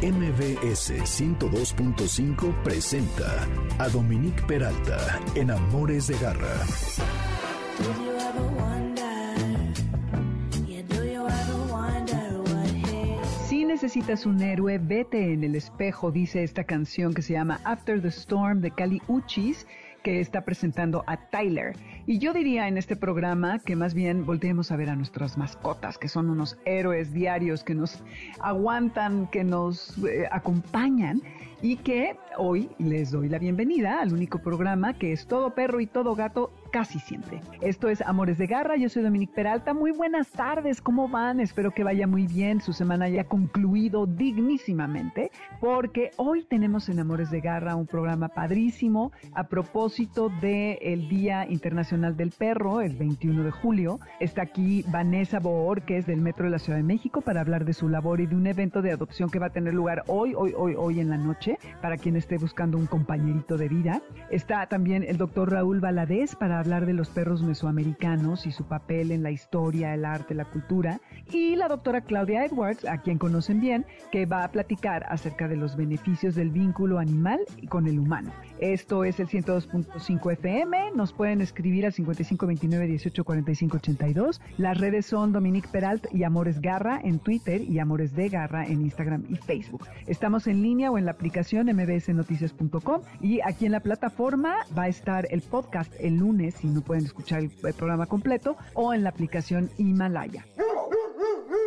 MBS 102.5 presenta a Dominique Peralta en Amores de Garra. Si necesitas un héroe, vete en el espejo, dice esta canción que se llama After the Storm de Cali Uchis está presentando a Tyler. Y yo diría en este programa que más bien volteemos a ver a nuestras mascotas, que son unos héroes diarios que nos aguantan, que nos eh, acompañan y que hoy les doy la bienvenida al único programa que es todo perro y todo gato casi siempre. Esto es Amores de Garra, yo soy Dominique Peralta. Muy buenas tardes, ¿cómo van? Espero que vaya muy bien, su semana haya concluido dignísimamente, porque hoy tenemos en Amores de Garra un programa padrísimo a propósito del Día Internacional del Perro, el 21 de julio. Está aquí Vanessa Boor, que es del Metro de la Ciudad de México, para hablar de su labor y de un evento de adopción que va a tener lugar hoy, hoy, hoy, hoy en la noche, para quien esté buscando un compañerito de vida. Está también el doctor Raúl Valadez para hablar de los perros mesoamericanos y su papel en la historia, el arte, la cultura. Y la doctora Claudia Edwards, a quien conocen bien, que va a platicar acerca de los beneficios del vínculo animal con el humano. Esto es el 102.5 FM. Nos pueden escribir al 5529-184582. Las redes son Dominique Peralt y Amores Garra en Twitter y Amores de Garra en Instagram y Facebook. Estamos en línea o en la aplicación mbsnoticias.com y aquí en la plataforma va a estar el podcast el lunes si no pueden escuchar el programa completo o en la aplicación Himalaya.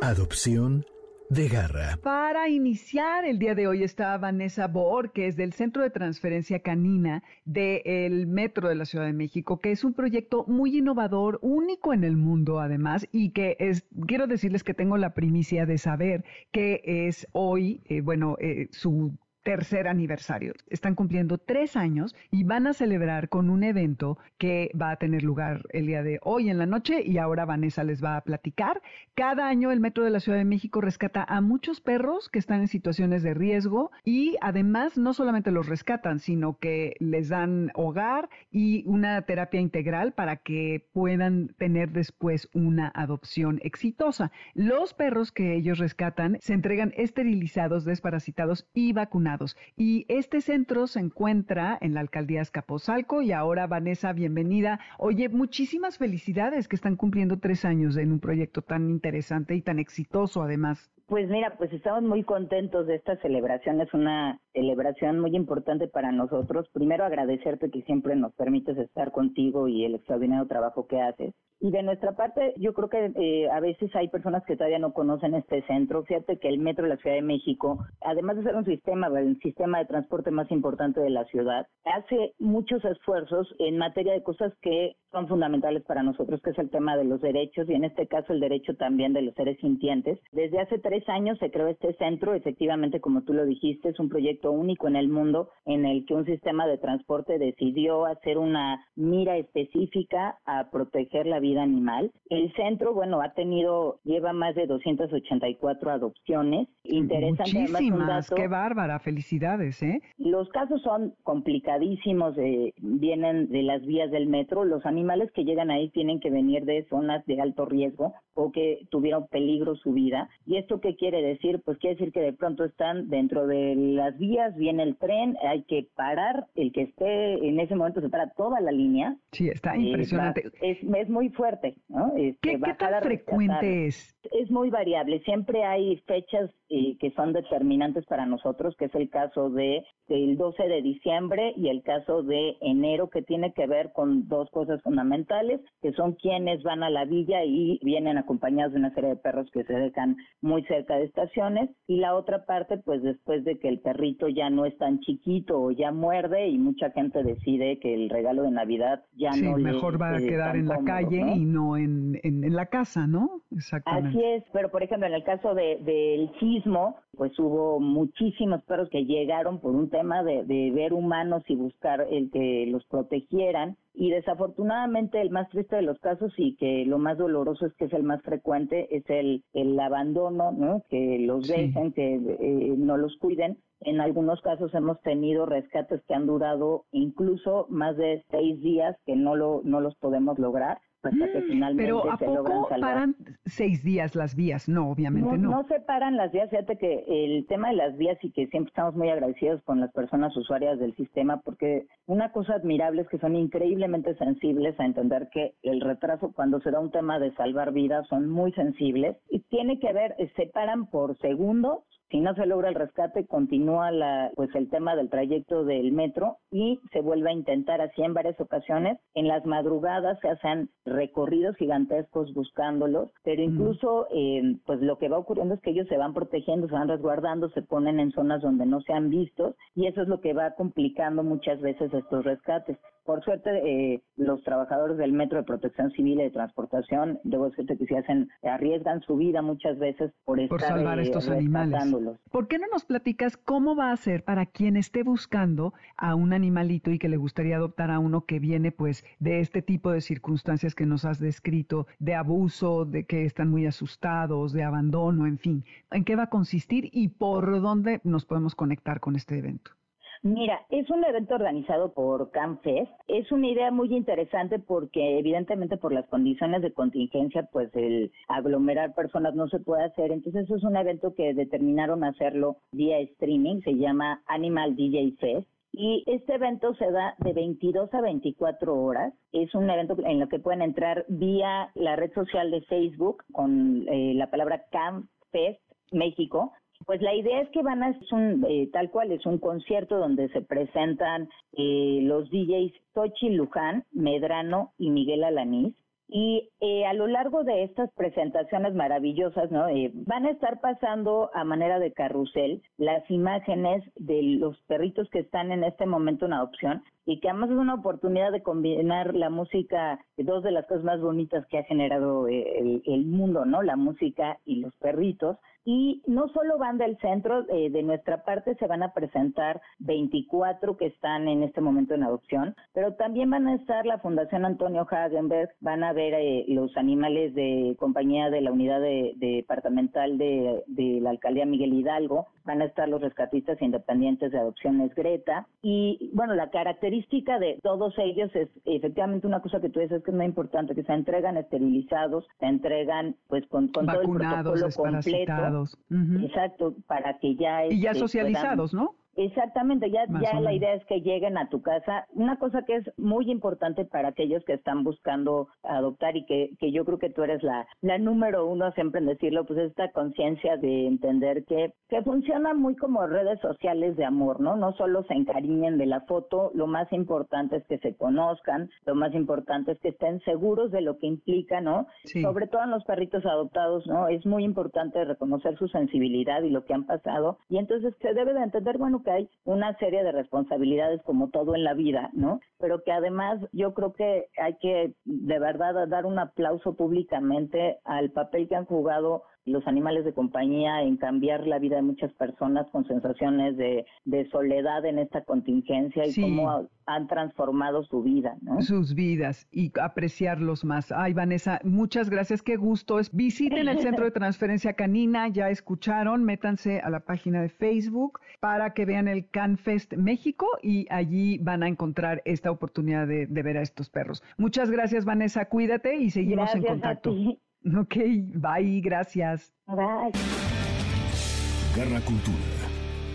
Adopción de garra. Para iniciar el día de hoy está Vanessa Boor, que es del Centro de Transferencia Canina del Metro de la Ciudad de México, que es un proyecto muy innovador, único en el mundo además, y que es, quiero decirles que tengo la primicia de saber que es hoy, eh, bueno, eh, su tercer aniversario. Están cumpliendo tres años y van a celebrar con un evento que va a tener lugar el día de hoy en la noche y ahora Vanessa les va a platicar. Cada año el Metro de la Ciudad de México rescata a muchos perros que están en situaciones de riesgo y además no solamente los rescatan, sino que les dan hogar y una terapia integral para que puedan tener después una adopción exitosa. Los perros que ellos rescatan se entregan esterilizados, desparasitados y vacunados y este centro se encuentra en la alcaldía Escaposalco y ahora Vanessa, bienvenida. Oye, muchísimas felicidades que están cumpliendo tres años en un proyecto tan interesante y tan exitoso además. Pues mira, pues estamos muy contentos de esta celebración. Es una celebración muy importante para nosotros. Primero agradecerte que siempre nos permites estar contigo y el extraordinario trabajo que haces. Y de nuestra parte, yo creo que eh, a veces hay personas que todavía no conocen este centro. Fíjate que el Metro de la Ciudad de México, además de ser un sistema, el sistema de transporte más importante de la ciudad, hace muchos esfuerzos en materia de cosas que son fundamentales para nosotros, que es el tema de los derechos y en este caso el derecho también de los seres sintientes. Desde hace tres años se creó este centro, efectivamente, como tú lo dijiste, es un proyecto único en el mundo en el que un sistema de transporte decidió hacer una mira específica a proteger la vida animal. El centro, bueno, ha tenido, lleva más de 284 adopciones. Interesante. Muchísimas, qué bárbara, felicidades, ¿eh? Los casos son complicadísimos, eh, vienen de las vías del metro. Los animales que llegan ahí tienen que venir de zonas de alto riesgo o que tuvieron peligro su vida. ¿Y esto qué quiere decir? Pues quiere decir que de pronto están dentro de las vías, viene el tren, hay que parar, el que esté en ese momento se para toda la línea. Sí, está impresionante. es, es muy fuerte, ¿no? Este, ¿Qué, tan frecuente es? Es muy variable. Siempre hay fechas eh, que son determinantes para nosotros, que es el caso de del 12 de diciembre y el caso de enero, que tiene que ver con dos cosas fundamentales, que son quienes van a la villa y vienen acompañados de una serie de perros que se dejan muy cerca de estaciones, y la otra parte, pues después de que el perrito ya no es tan chiquito o ya muerde y mucha gente decide que el regalo de Navidad ya sí, no mejor va a quedar en la calle y no en, en, la casa, ¿no? Exactamente. Así es, pero por ejemplo, en el caso del de, sismo, pues hubo muchísimos perros que llegaron por un tema de, de ver humanos y buscar el que los protegieran y desafortunadamente el más triste de los casos y que lo más doloroso es que es el más frecuente es el, el abandono, ¿no? que los dejen, que eh, no los cuiden. En algunos casos hemos tenido rescates que han durado incluso más de seis días que no, lo, no los podemos lograr hasta que mm, finalmente Pero ¿a poco paran seis días las vías? No, obviamente no, no. se paran las vías. Fíjate que el tema de las vías y que siempre estamos muy agradecidos con las personas usuarias del sistema, porque una cosa admirable es que son increíblemente sensibles a entender que el retraso cuando se da un tema de salvar vidas son muy sensibles y tiene que ver, se paran por segundos si no se logra el rescate, continúa la, pues el tema del trayecto del metro y se vuelve a intentar así en varias ocasiones. En las madrugadas se hacen recorridos gigantescos buscándolos, pero incluso eh, pues lo que va ocurriendo es que ellos se van protegiendo, se van resguardando, se ponen en zonas donde no se han visto y eso es lo que va complicando muchas veces estos rescates. Por suerte, eh, los trabajadores del Metro de Protección Civil y de Transportación, debo decirte que se hacen, arriesgan su vida muchas veces por estar por salvar eh, estos animales. ¿Por qué no nos platicas cómo va a ser para quien esté buscando a un animalito y que le gustaría adoptar a uno que viene pues de este tipo de circunstancias que nos has descrito, de abuso, de que están muy asustados, de abandono, en fin? ¿En qué va a consistir y por dónde nos podemos conectar con este evento? Mira, es un evento organizado por CanFest. Es una idea muy interesante porque evidentemente por las condiciones de contingencia, pues el aglomerar personas no se puede hacer. Entonces es un evento que determinaron hacerlo vía streaming, se llama Animal DJ Fest. Y este evento se da de 22 a 24 horas. Es un evento en el que pueden entrar vía la red social de Facebook con eh, la palabra CanFest México pues la idea es que van a es un eh, tal cual es un concierto donde se presentan eh, los DJs Tochi Luján, Medrano y Miguel Alanís. Y eh, a lo largo de estas presentaciones maravillosas, ¿no? van a estar pasando a manera de carrusel las imágenes de los perritos que están en este momento en adopción y que además es una oportunidad de combinar la música, dos de las cosas más bonitas que ha generado el, el mundo, ¿no? La música y los perritos y no solo van del centro, eh, de nuestra parte se van a presentar 24 que están en este momento en adopción, pero también van a estar la Fundación Antonio Hagenberg, van a ver eh, los animales de compañía de la unidad departamental de, de, la alcaldía Miguel Hidalgo, van a estar los rescatistas independientes de adopciones Greta. Y bueno, la característica de todos ellos es efectivamente una cosa que tú dices que es muy importante, que se entregan esterilizados, se entregan pues con, con todo el protocolo completo Exacto, para que ya... Y ya este, socializados, ¿no? Exactamente, ya, ya la idea es que lleguen a tu casa. Una cosa que es muy importante para aquellos que están buscando adoptar y que, que yo creo que tú eres la, la número uno siempre en decirlo, pues esta conciencia de entender que, que funciona muy como redes sociales de amor, ¿no? No solo se encariñen de la foto, lo más importante es que se conozcan, lo más importante es que estén seguros de lo que implica, ¿no? Sobre todo en los perritos adoptados, ¿no? Es muy importante reconocer su sensibilidad y lo que han pasado y entonces se debe de entender, bueno, que hay una serie de responsabilidades como todo en la vida, ¿no? Pero que además yo creo que hay que de verdad dar un aplauso públicamente al papel que han jugado los animales de compañía en cambiar la vida de muchas personas con sensaciones de, soledad en esta contingencia y cómo han transformado su vida, ¿no? Sus vidas y apreciarlos más. Ay, Vanessa, muchas gracias, qué gusto. Visiten el Centro de Transferencia Canina, ya escucharon, métanse a la página de Facebook para que vean el CanFest México y allí van a encontrar esta oportunidad de, ver a estos perros. Muchas gracias, Vanessa, cuídate y seguimos en contacto. Ok, bye, gracias. Bye. Garra Cultura.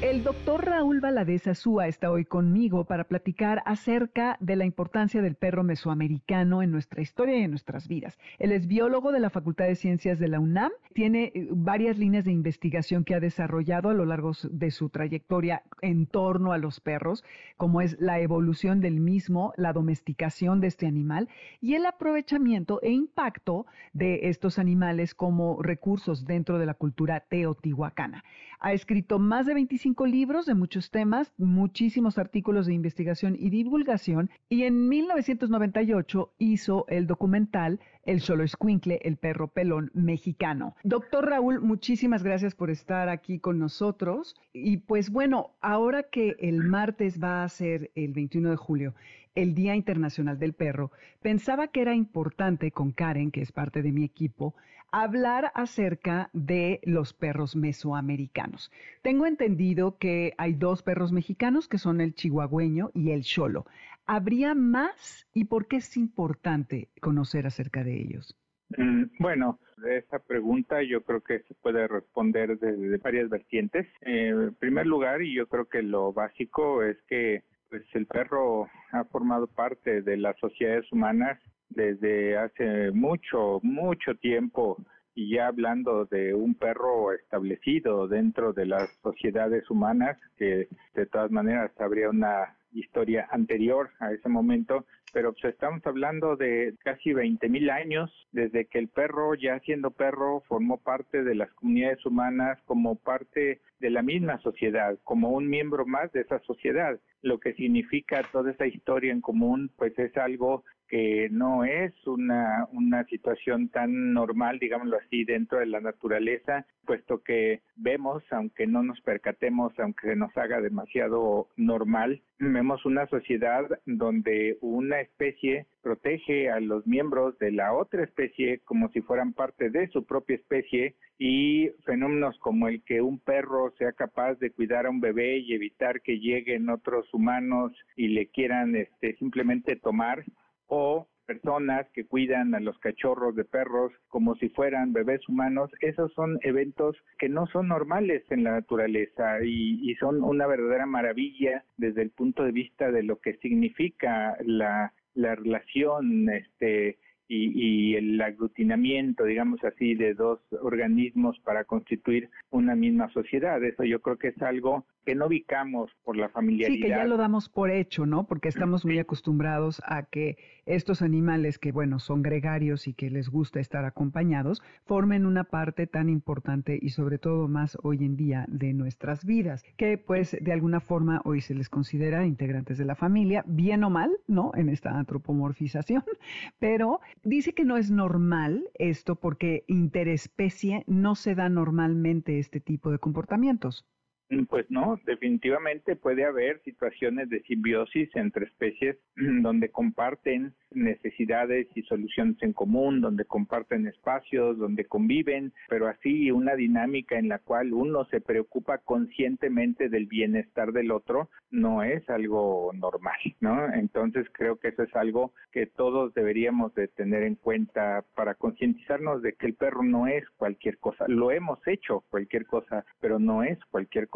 El doctor Raúl Valadez Azúa está hoy conmigo para platicar acerca de la importancia del perro mesoamericano en nuestra historia y en nuestras vidas. Él es biólogo de la Facultad de Ciencias de la UNAM, tiene eh, varias líneas de investigación que ha desarrollado a lo largo de su trayectoria en torno a los perros, como es la evolución del mismo, la domesticación de este animal y el aprovechamiento e impacto de estos animales como recursos dentro de la cultura teotihuacana. Ha escrito más de 25 libros de muchos temas, muchísimos artículos de investigación y divulgación y en 1998 hizo el documental el solo escuincle, el perro pelón mexicano. Doctor Raúl, muchísimas gracias por estar aquí con nosotros. Y pues bueno, ahora que el martes va a ser el 21 de julio, el Día Internacional del Perro, pensaba que era importante con Karen, que es parte de mi equipo, hablar acerca de los perros mesoamericanos. Tengo entendido que hay dos perros mexicanos, que son el chihuahueño y el cholo. ¿Habría más y por qué es importante conocer acerca de ellos? Mm, bueno, esa pregunta yo creo que se puede responder desde varias vertientes. Eh, en primer lugar, y yo creo que lo básico es que pues el perro ha formado parte de las sociedades humanas desde hace mucho, mucho tiempo y ya hablando de un perro establecido dentro de las sociedades humanas, que de todas maneras habría una historia anterior a ese momento, pero pues estamos hablando de casi 20 mil años desde que el perro, ya siendo perro, formó parte de las comunidades humanas como parte de la misma sociedad, como un miembro más de esa sociedad. Lo que significa toda esa historia en común, pues es algo que no es una, una situación tan normal, digámoslo así, dentro de la naturaleza, puesto que vemos, aunque no nos percatemos, aunque se nos haga demasiado normal, vemos una sociedad donde una especie protege a los miembros de la otra especie como si fueran parte de su propia especie y fenómenos como el que un perro sea capaz de cuidar a un bebé y evitar que lleguen otros humanos y le quieran este, simplemente tomar o personas que cuidan a los cachorros de perros como si fueran bebés humanos, esos son eventos que no son normales en la naturaleza y, son una verdadera maravilla desde el punto de vista de lo que significa la, la relación este, y, y, el aglutinamiento, digamos así, de dos organismos para constituir una misma sociedad. Eso yo creo que es algo que no ubicamos por la familiaridad. Sí, que ya lo damos por hecho, ¿no? Porque estamos muy acostumbrados a que estos animales que, bueno, son gregarios y que les gusta estar acompañados, formen una parte tan importante y sobre todo más hoy en día de nuestras vidas, que pues de alguna forma hoy se les considera integrantes de la familia, bien o mal, ¿no? En esta antropomorfización, pero dice que no es normal esto porque interespecie no se da normalmente este tipo de comportamientos. Mm, pues no, definitivamente puede haber situaciones de simbiosis entre especies donde comparten necesidades y soluciones en común, donde comparten espacios, donde conviven, pero así una dinámica en la cual uno se preocupa conscientemente del bienestar del otro no es algo normal, ¿no? Entonces creo que eso es algo que todos deberíamos de tener en cuenta para concientizarnos de que el perro no es cualquier cosa. Lo hemos hecho cualquier cosa, pero no es cualquier cosa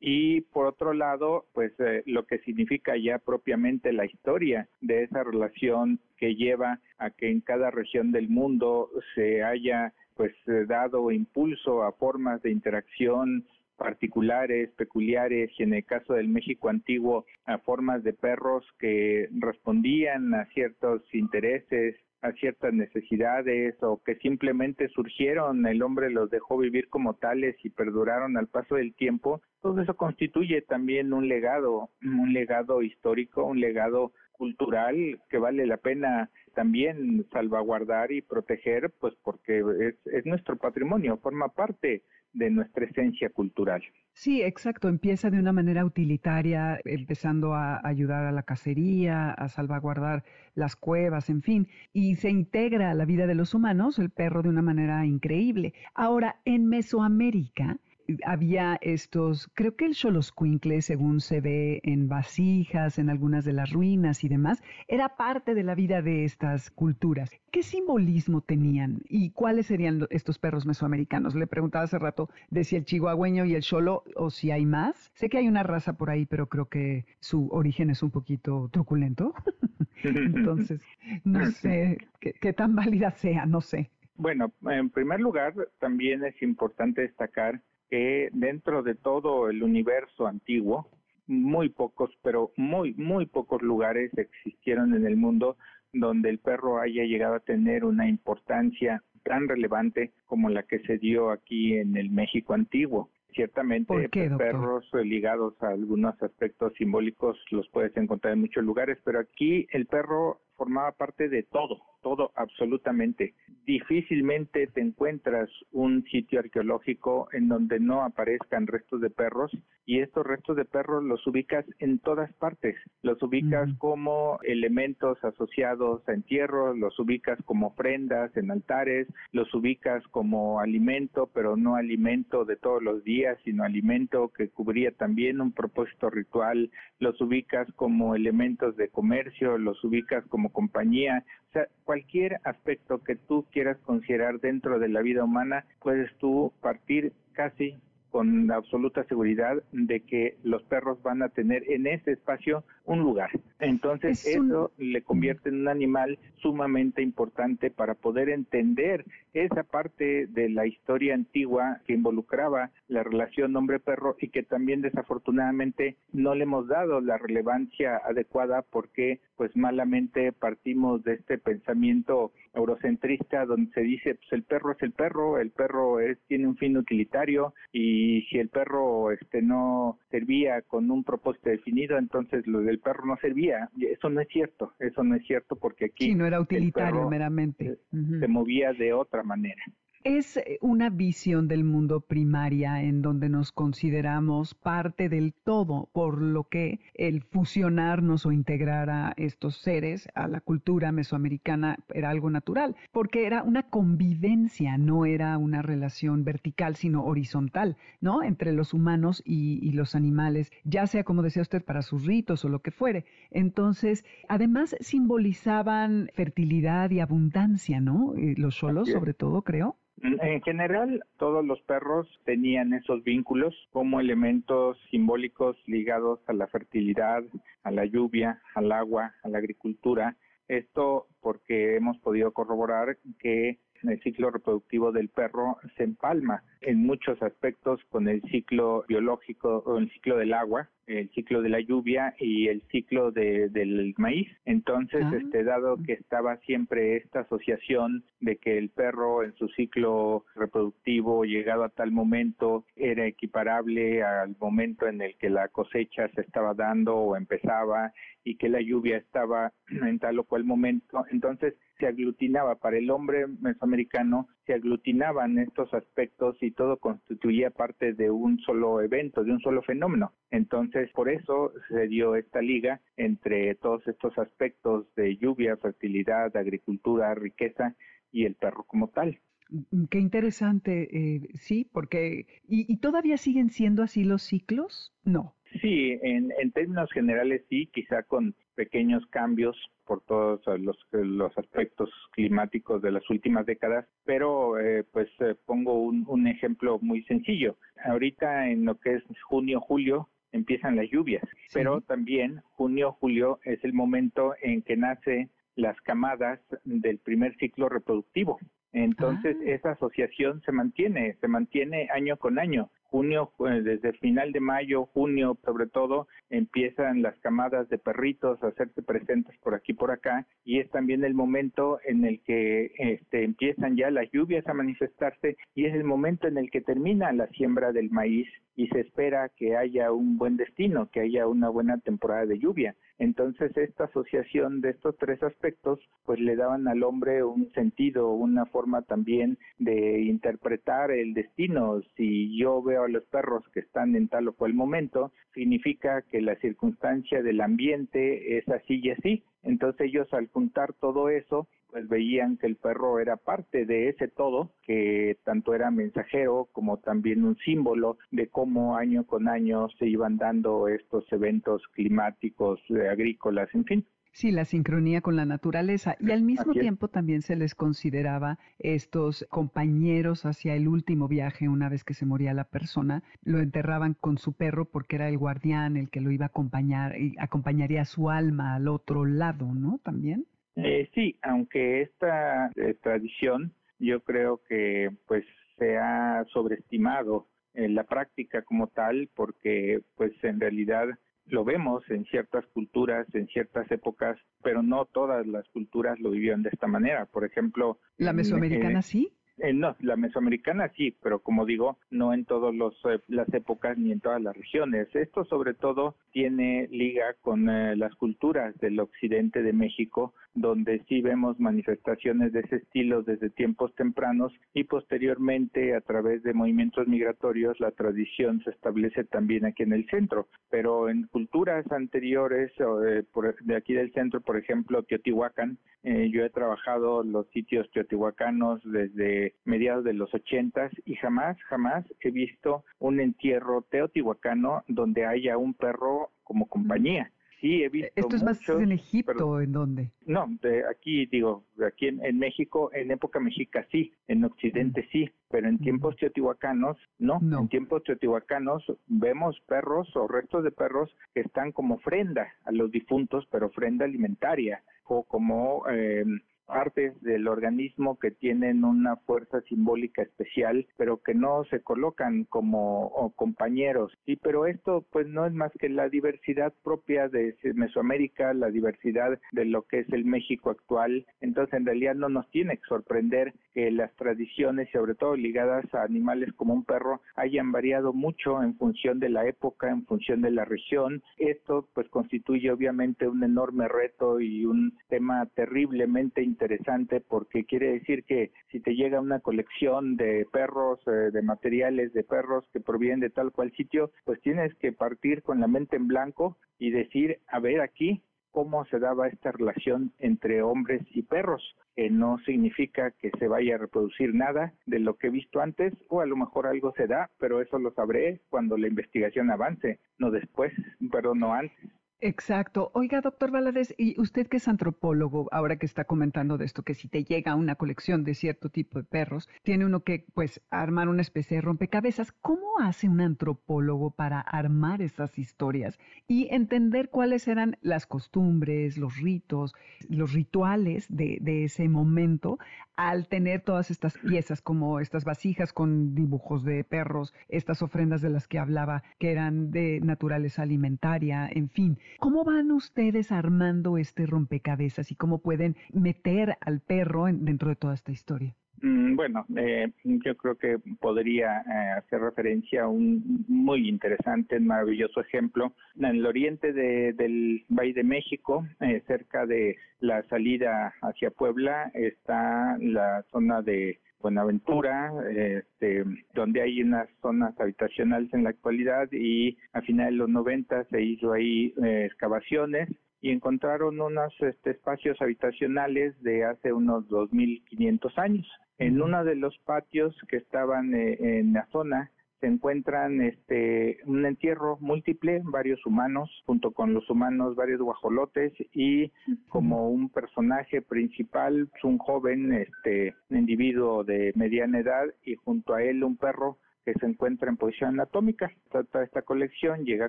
y por otro lado, pues eh, lo que significa ya propiamente la historia de esa relación que lleva a que en cada región del mundo se haya pues eh, dado impulso a formas de interacción particulares, peculiares y en el caso del México antiguo a formas de perros que respondían a ciertos intereses a ciertas necesidades o que simplemente surgieron, el hombre los dejó vivir como tales y perduraron al paso del tiempo, todo eso constituye también un legado, un legado histórico, un legado cultural que vale la pena también salvaguardar y proteger, pues porque es, es nuestro patrimonio, forma parte de nuestra esencia cultural. Sí, exacto. Empieza de una manera utilitaria, empezando a ayudar a la cacería, a salvaguardar las cuevas, en fin, y se integra a la vida de los humanos, el perro, de una manera increíble. Ahora, en Mesoamérica, había estos, creo que el Xoloscuincle, según se ve en vasijas, en algunas de las ruinas y demás, era parte de la vida de estas culturas. ¿Qué simbolismo tenían y cuáles serían estos perros mesoamericanos? Le preguntaba hace rato de si el chihuahueño y el cholo o si hay más. Sé que hay una raza por ahí, pero creo que su origen es un poquito truculento. Entonces, no sé qué, qué tan válida sea, no sé. Bueno, en primer lugar, también es importante destacar que dentro de todo el universo antiguo, muy pocos, pero muy, muy pocos lugares existieron en el mundo donde el perro haya llegado a tener una importancia tan relevante como la que se dio aquí en el México antiguo. Ciertamente, pues, perros ligados a algunos aspectos simbólicos los puedes encontrar en muchos lugares, pero aquí el perro formaba parte de todo, todo, absolutamente. Difícilmente te encuentras un sitio arqueológico en donde no aparezcan restos de perros y estos restos de perros los ubicas en todas partes. Los ubicas como elementos asociados a entierros, los ubicas como ofrendas en altares, los ubicas como alimento, pero no alimento de todos los días, sino alimento que cubría también un propósito ritual, los ubicas como elementos de comercio, los ubicas como compañía, o sea, cualquier aspecto que tú quieras considerar dentro de la vida humana, puedes tú partir casi con absoluta seguridad de que los perros van a tener en ese espacio un lugar. Entonces eso le convierte en un animal sumamente importante para poder entender esa parte de la historia antigua que involucraba la relación hombre-perro y que también desafortunadamente no le hemos dado la relevancia adecuada porque pues malamente partimos de este pensamiento eurocentrista donde se dice pues el perro es el perro, el perro es tiene un fin utilitario y si el perro este no servía con un propósito definido, entonces lo del perro no servía. Eso no es cierto, eso no es cierto porque aquí sí, no era utilitario meramente. Se movía de otra manera. Es eh, una visión del mundo primaria en donde nos consideramos parte del todo, por lo que el fusionarnos o integrar a estos seres a la cultura mesoamericana era algo natural, porque era una convivencia, no era una relación vertical, sino horizontal, ¿no? Entre los humanos y, los animales, ya sea como decía usted, para sus ritos o lo que fuere. Entonces, además simbolizaban fertilidad y abundancia, ¿no? Eh, los solos, sobre todo, creo. En general, todos los perros tenían esos vínculos como elementos simbólicos ligados a la fertilidad, a la lluvia, al agua, a la agricultura. Esto porque hemos podido corroborar que el ciclo reproductivo del perro se empalma en muchos aspectos con el ciclo biológico o el ciclo del agua, el ciclo de la lluvia y el ciclo del maíz. Entonces, ah. este dado que estaba siempre esta asociación de que el perro en su ciclo reproductivo llegado a tal momento era equiparable al momento en el que la cosecha se estaba dando o empezaba y que la lluvia estaba en tal o cual momento, entonces se aglutinaba para el hombre mesoamericano, se aglutinaban estos aspectos y todo constituía parte de un solo evento, de un solo fenómeno. Entonces, por eso se dio esta liga entre todos estos aspectos de lluvia, fertilidad, agricultura, riqueza y el perro como tal. Mm, qué interesante, eh, sí, porque ¿y, todavía siguen siendo así los ciclos? No. Sí, en, en términos generales sí, quizá con pequeños cambios por todos los, los aspectos climáticos de las últimas décadas, pero eh, pues eh, pongo un, un ejemplo muy sencillo. Ahorita en lo que es junio, julio, empiezan las lluvias, pero también junio, julio es el momento en que nace las camadas del primer ciclo reproductivo. Entonces, ah. esa asociación se mantiene, se mantiene año con año junio, eh, desde final de mayo, junio sobre todo, empiezan las camadas de perritos a hacerse presentes por aquí por acá y es también el momento en el que este, empiezan ya las lluvias a manifestarse y es el momento en el que termina la siembra del maíz y se espera que haya un buen destino, que haya una buena temporada de lluvia. Entonces esta asociación de estos tres aspectos pues le daban al hombre un sentido, una forma también de interpretar el destino. Si yo veo a los perros que están en tal o cual momento, significa que la circunstancia del ambiente es así y así. Entonces ellos al juntar todo eso, pues veían que el perro era parte de ese todo, que tanto era mensajero como también un símbolo de cómo año con año se iban dando estos eventos climáticos, eh, agrícolas, en fin. Sí, la sincronía con la naturaleza. Y al mismo tiempo también se les consideraba estos compañeros hacia el último viaje, una vez que se moría la persona, lo enterraban con su perro porque era el guardián, el que lo iba a acompañar y acompañaría su alma al otro lado, ¿no? También. Eh, sí, aunque esta eh, tradición yo creo que pues se ha sobreestimado en la práctica como tal porque pues en realidad lo vemos en ciertas culturas, en ciertas épocas, pero no todas las culturas lo vivieron de esta manera. Por ejemplo, la mesoamericana sí. Eh, no, la mesoamericana sí, pero como digo, no en todas eh, las épocas ni en todas las regiones. Esto sobre todo tiene liga con eh, las culturas del occidente de México, donde sí vemos manifestaciones de ese estilo desde tiempos tempranos y posteriormente a través de movimientos migratorios la tradición se establece también aquí en el centro. Pero en culturas anteriores de aquí del centro, por ejemplo, Teotihuacán, yo he trabajado los sitios teotihuacanos desde mediados de los ochentas y jamás, jamás he visto un entierro teotihuacano donde haya un perro como compañía. Sí, he visto. ¿Esto es más en Egipto en dónde? No, de aquí digo, aquí en, México, en época mexica sí, en Occidente sí, pero en tiempos teotihuacanos no. En tiempos teotihuacanos vemos perros o restos de perros que están como ofrenda a los difuntos, pero ofrenda alimentaria o como eh, partes del organismo que tienen una fuerza simbólica especial, pero que no se colocan como compañeros. Sí, pero esto pues no es más que la diversidad propia de Mesoamérica, la diversidad de lo que es el México actual. Entonces, en realidad no nos tiene que sorprender que las tradiciones, sobre todo ligadas a animales como un perro, hayan variado mucho en función de la época, en función de la región. Esto pues constituye obviamente un enorme reto y un tema terriblemente interesante porque quiere decir que si te llega una colección de perros, eh, de materiales de perros que provienen de tal cual sitio, pues tienes que partir con la mente en blanco y decir, a ver aquí cómo se daba esta relación entre hombres y perros, que no significa que se vaya a reproducir nada de lo que he visto antes, o a lo mejor algo se da, pero eso lo sabré cuando la investigación avance, no después, pero no antes. Exacto. Oiga, doctor Valadez, y usted que es antropólogo, ahora que está comentando de esto, que si te llega una colección de cierto tipo de perros, tiene uno que, pues, armar una especie de rompecabezas. ¿Cómo hace un antropólogo para armar esas historias y entender cuáles eran las costumbres, los ritos, los rituales de, de ese momento al tener todas estas piezas, como estas vasijas con dibujos de perros, estas ofrendas de las que hablaba, que eran de naturaleza alimentaria, en fin? ¿Cómo van ustedes armando este rompecabezas y cómo pueden meter al perro dentro de toda esta historia? Mm, bueno, eh, yo creo que podría eh, hacer referencia a un muy interesante, maravilloso ejemplo. En el oriente del Valle de México, eh, cerca de la salida hacia Puebla, está la zona de Buenaventura, este, donde hay unas zonas habitacionales en la actualidad y a finales de los 90 se hizo ahí eh, excavaciones y encontraron unos este, espacios habitacionales de hace unos 2.500 años. En uno de los patios que estaban eh, en la zona se encuentran este un entierro múltiple, varios humanos, junto con los humanos varios guajolotes y como un personaje principal, un joven, este un individuo de mediana edad y junto a él un perro que se encuentra en posición anatómica. Toda esta colección llega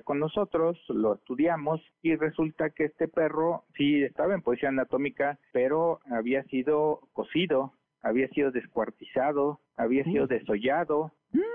con nosotros, lo estudiamos y resulta que este perro sí estaba en posición anatómica, pero había sido cocido, había sido descuartizado, había sido desollado.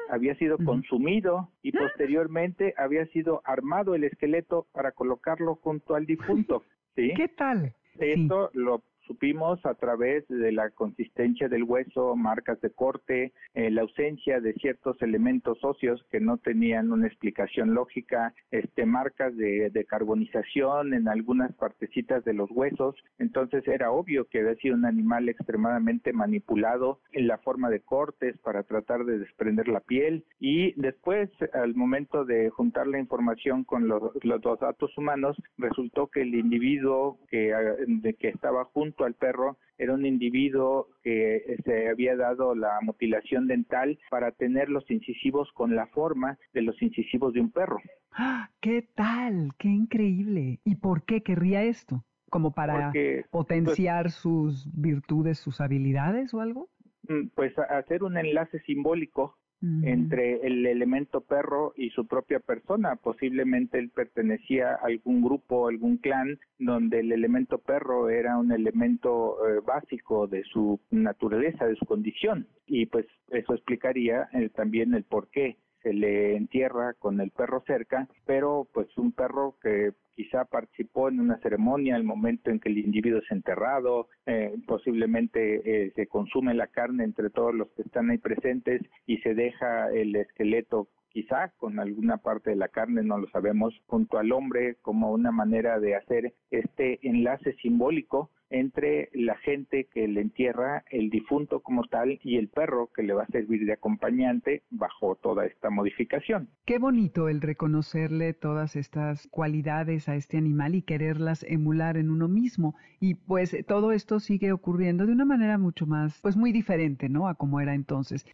Había sido consumido y ah. posteriormente había sido armado el esqueleto para colocarlo junto al difunto. ¿sí? ¿Qué tal? Esto lo supimos a través de la consistencia del hueso, marcas de corte, eh, la ausencia de ciertos elementos óseos que no tenían una explicación lógica, este, marcas de, de carbonización en algunas partecitas de los huesos. Entonces era obvio que había sido un animal extremadamente manipulado en la forma de cortes para tratar de desprender la piel y después al momento de juntar la información con los, dos datos humanos resultó que el individuo que, de que estaba junto al perro era un individuo que se había dado la mutilación dental para tener los incisivos con la forma de los incisivos de un perro. ¡Ah! ¿Qué tal? ¡Qué increíble! ¿Y por qué querría esto? ¿Como para pues, potenciar sus virtudes, sus habilidades o algo? Mm, pues hacer un enlace simbólico entre el elemento perro y su propia persona. Posiblemente él pertenecía a algún grupo, algún clan, donde el elemento perro era un elemento eh, básico de su naturaleza, de su condición. Y pues eso explicaría eh, también el por qué se le entierra con el perro cerca, pero pues un perro que quizá participó en una ceremonia al momento en que el individuo es enterrado, eh, posiblemente eh, se consume la carne entre todos los que están ahí presentes y se deja el esqueleto quizá con alguna parte de la carne, no lo sabemos, junto al hombre como una manera de hacer este enlace simbólico entre la gente que le entierra el difunto como tal y el perro que le va a servir de acompañante bajo toda esta modificación. Qué bonito el reconocerle todas estas cualidades a este animal y quererlas emular en uno mismo. Y pues todo esto sigue ocurriendo de una manera mucho más, pues muy diferente, ¿no? A como era entonces.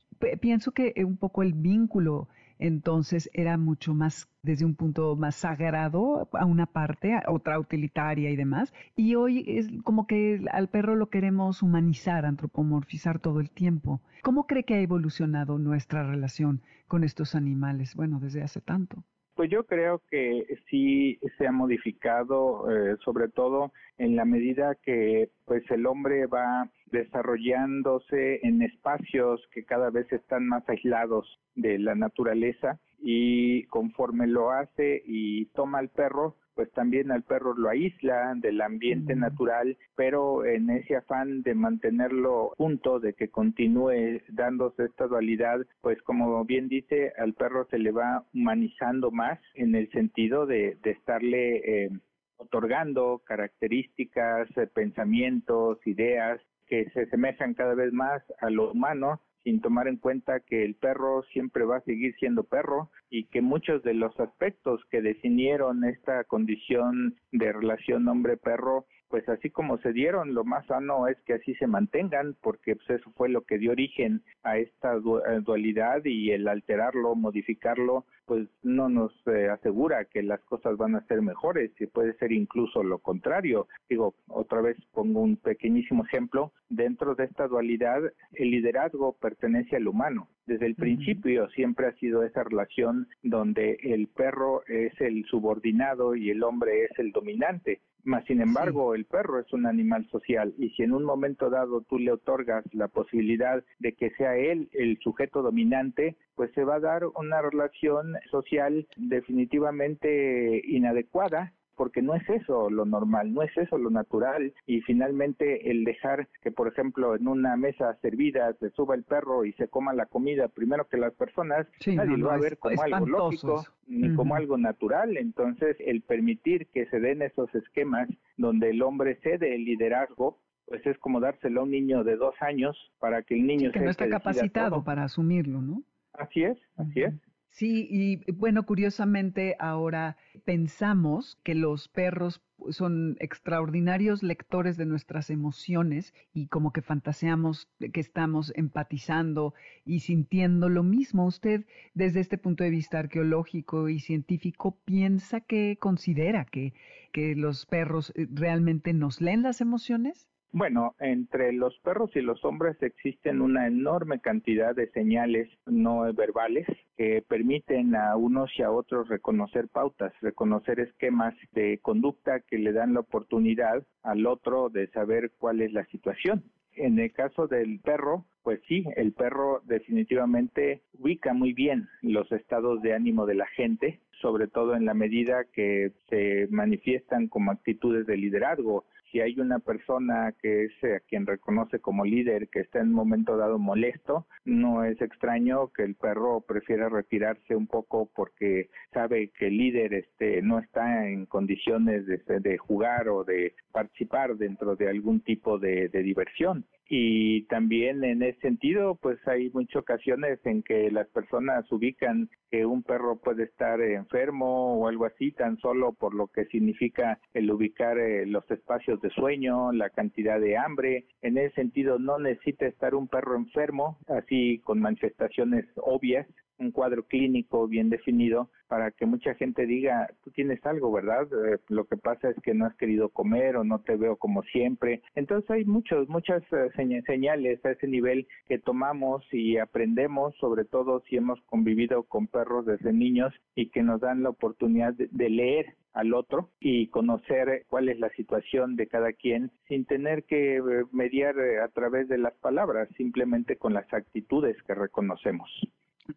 pienso que un poco el vínculo entonces era mucho más desde un punto más sagrado a una parte, a otra utilitaria y demás. Y hoy es como que al perro lo queremos humanizar, antropomorfizar todo el tiempo. ¿Cómo cree que ha evolucionado nuestra relación con estos animales? Bueno, desde hace tanto. Pues yo creo que sí se ha modificado, eh, sobre todo en la medida que pues el hombre va desarrollándose en espacios que cada vez están más aislados de la naturaleza y conforme lo hace y toma al perro, pues también al perro lo aísla del ambiente natural, pero en ese afán de mantenerlo junto, de que continúe dándose esta dualidad, pues como bien dice, al perro se le va humanizando más en el sentido de, de estarle eh, otorgando características, eh, pensamientos, ideas que se asemejan cada vez más a lo humano sin tomar en cuenta que el perro siempre va a seguir siendo perro y que muchos de los aspectos que definieron esta condición de relación hombre-perro pues así como se dieron, lo más sano es que así se mantengan, porque pues eso fue lo que dio origen a esta eh, dualidad y el alterarlo, modificarlo, pues no nos eh, asegura que las cosas van a ser mejores y puede ser incluso lo contrario. Digo, otra vez pongo un pequeñísimo ejemplo, dentro de esta dualidad el liderazgo pertenece al humano. Desde el principio siempre ha sido esa relación donde el perro es el subordinado y el hombre es el dominante mas, sin embargo, el perro es un animal social y si en un momento dado tú le otorgas la posibilidad de que sea él el sujeto dominante, pues se va a dar una relación social definitivamente inadecuada porque no es eso lo normal, no es eso lo natural. Y finalmente el dejar que por ejemplo en una mesa servida se suba el perro y se coma la comida primero que las personas, nadie lo va a ver como algo lógico ni como algo natural, entonces el permitir que se den esos esquemas donde el hombre cede el liderazgo pues es como dárselo a un niño de dos años para que el niño que no está capacitado para asumirlo, ¿no? Así es, así es. Sí, y bueno, curiosamente ahora pensamos que los perros son extraordinarios lectores de nuestras emociones y como que fantaseamos que estamos empatizando y sintiendo lo mismo. ¿Usted desde este punto de vista arqueológico y científico piensa que considera que, que los perros eh, realmente nos leen las emociones? Bueno, entre los perros y los hombres existen una enorme cantidad de señales no verbales que permiten a unos y a otros reconocer pautas, reconocer esquemas de conducta que le dan la oportunidad al otro de saber cuál es la situación. En el caso del perro, pues sí, el perro definitivamente ubica muy bien los estados de ánimo de la gente, sobre todo en la medida que se manifiestan como actitudes de liderazgo, si hay una persona que es eh, a quien reconoce como líder que está en un momento dado molesto, no es extraño que el perro prefiera retirarse un poco porque sabe que el líder este, no está en condiciones de, jugar o de participar dentro de algún tipo de diversión y también en ese sentido pues hay muchas ocasiones en que las personas ubican que un perro puede estar enfermo o algo así tan solo por lo que significa el ubicar eh, los espacios de sueño, la cantidad de hambre. En ese sentido no necesita estar un perro enfermo así con manifestaciones obvias un cuadro clínico bien definido para que mucha gente diga, tú tienes algo, ¿verdad? Eh, lo que pasa es que no has querido comer o no te veo como siempre. Entonces hay muchos, muchas eh, señales a ese nivel que tomamos y aprendemos, sobre todo si hemos convivido con perros desde niños y que nos dan la oportunidad de leer al otro y conocer cuál es la situación de cada quien sin tener que eh, mediar a través de las palabras, simplemente con las actitudes que reconocemos.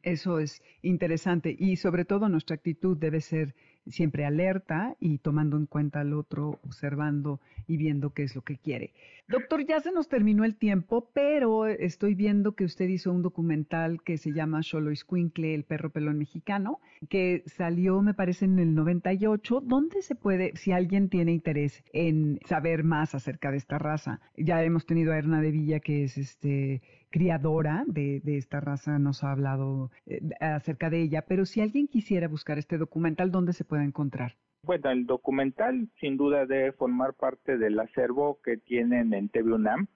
Eso es interesante y sobre todo nuestra actitud debe ser siempre alerta y tomando en cuenta al otro, observando y viendo qué es lo que quiere. Doctor, ya se nos terminó el tiempo, pero estoy viendo que usted hizo un documental que se llama Xolo Iscuincle, el perro pelón mexicano, que salió, me parece, en el 98. ¿Dónde se puede, si alguien tiene interés en saber más acerca de esta raza? Ya hemos tenido a Erna de Villa, que es este criadora de, esta raza, nos ha hablado eh, acerca de ella, pero si alguien quisiera buscar este documental, ¿dónde se puede encontrar? Bueno, el documental sin duda debe formar parte del acervo que tienen en TV UNAM.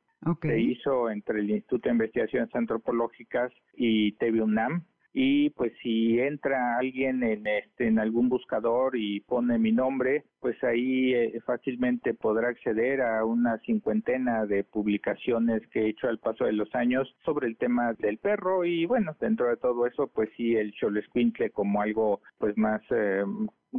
Se hizo entre el Instituto de Investigaciones Antropológicas y TV UNAM y pues si entra alguien en este en algún buscador y pone mi nombre pues ahí eh, fácilmente podrá acceder a una cincuentena de publicaciones que he hecho al paso de los años sobre el tema del perro y bueno dentro de todo eso pues sí el Cholescuintle como algo pues más eh,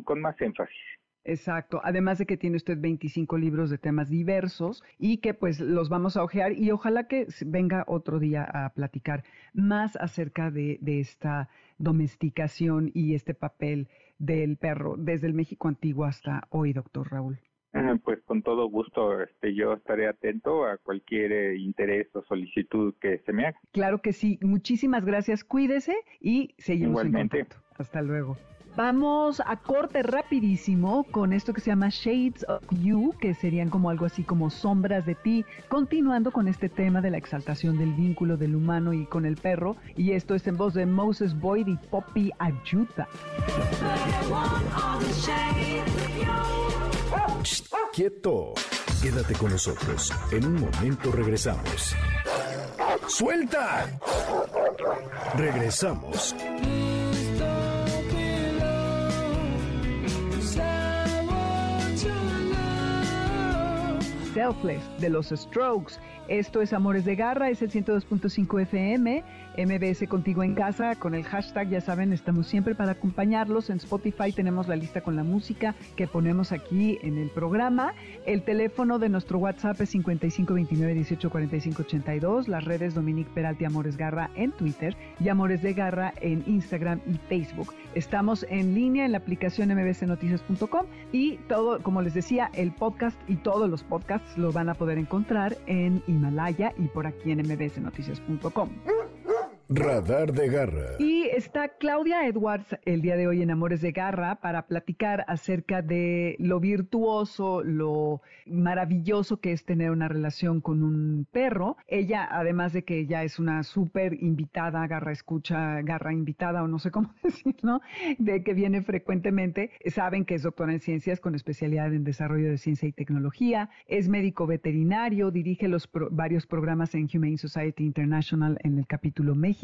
con más énfasis Exacto, además de que tiene usted 25 libros de temas diversos y que pues los vamos a ojear y ojalá que venga otro día a platicar más acerca de, esta domesticación y este papel del perro desde el México antiguo hasta hoy, doctor Raúl. Ah, pues con todo gusto, este, yo estaré atento a cualquier eh, interés o solicitud que se me haga. Claro que sí. Muchísimas gracias. Cuídese y seguimos en contacto. Hasta luego. Vamos a corte rapidísimo con esto que se llama Shades of You, que serían como algo así como sombras de ti, continuando con este tema de la exaltación del vínculo del humano y con el perro. Y esto es en voz de Moses Boyd y Poppy Ayuda. Quieto. Quédate con nosotros. En un momento regresamos. ¡Suelta! Regresamos. Selfless de los Strokes. Esto es Amores de Garra, es el 102.5 FM, MBS Contigo en Casa, con el hashtag, ya saben, estamos siempre para acompañarlos. En Spotify tenemos la lista con la música que ponemos aquí en el programa. El teléfono de nuestro WhatsApp es 5529 las redes Dominique Peralti Amores Garra en Twitter y Amores de Garra en Instagram y Facebook. Estamos en línea en la aplicación mbsnoticias.com y todo, como les decía, el podcast y todos los podcasts lo van a poder encontrar en Himalaya y por aquí en mbsnoticias.com. Radar de Garra. Y está Claudia Edwards el día de hoy en Amores de Garra para platicar acerca de lo virtuoso, lo maravilloso que es tener una relación con un perro. Ella, además de que ella es una súper invitada, garra escucha, garra invitada o no sé cómo decirlo, de que viene frecuentemente, saben que es doctora en ciencias con especialidad en desarrollo de ciencia y tecnología, es médico veterinario, dirige los varios programas en Humane Society International en el capítulo México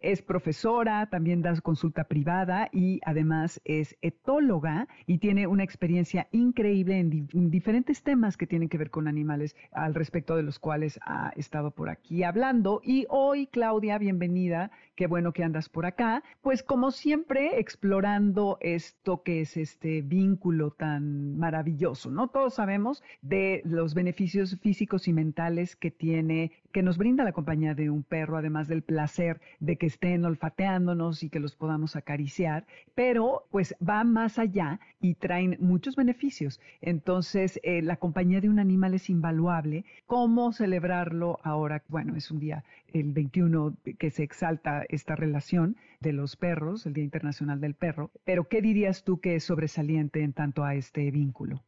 es profesora, también da consulta privada y además es etóloga y tiene una experiencia increíble en, en diferentes temas que tienen que ver con animales, al respecto de los cuales ha estado por aquí hablando. Y hoy, Claudia, bienvenida qué bueno que andas por acá. Pues como siempre, explorando esto que es este vínculo tan maravilloso, ¿no? Todos sabemos de los beneficios físicos y mentales que tiene, que nos brinda la compañía de un perro, además del placer de que estén olfateándonos y que los podamos acariciar, pero pues va más allá y traen muchos beneficios. Entonces, eh, la compañía de un animal es invaluable. ¿Cómo celebrarlo ahora? Bueno, es un día, el 21, que se exalta esta relación de los perros, el Día Internacional del Perro, pero ¿qué dirías tú que es sobresaliente en tanto a este vínculo?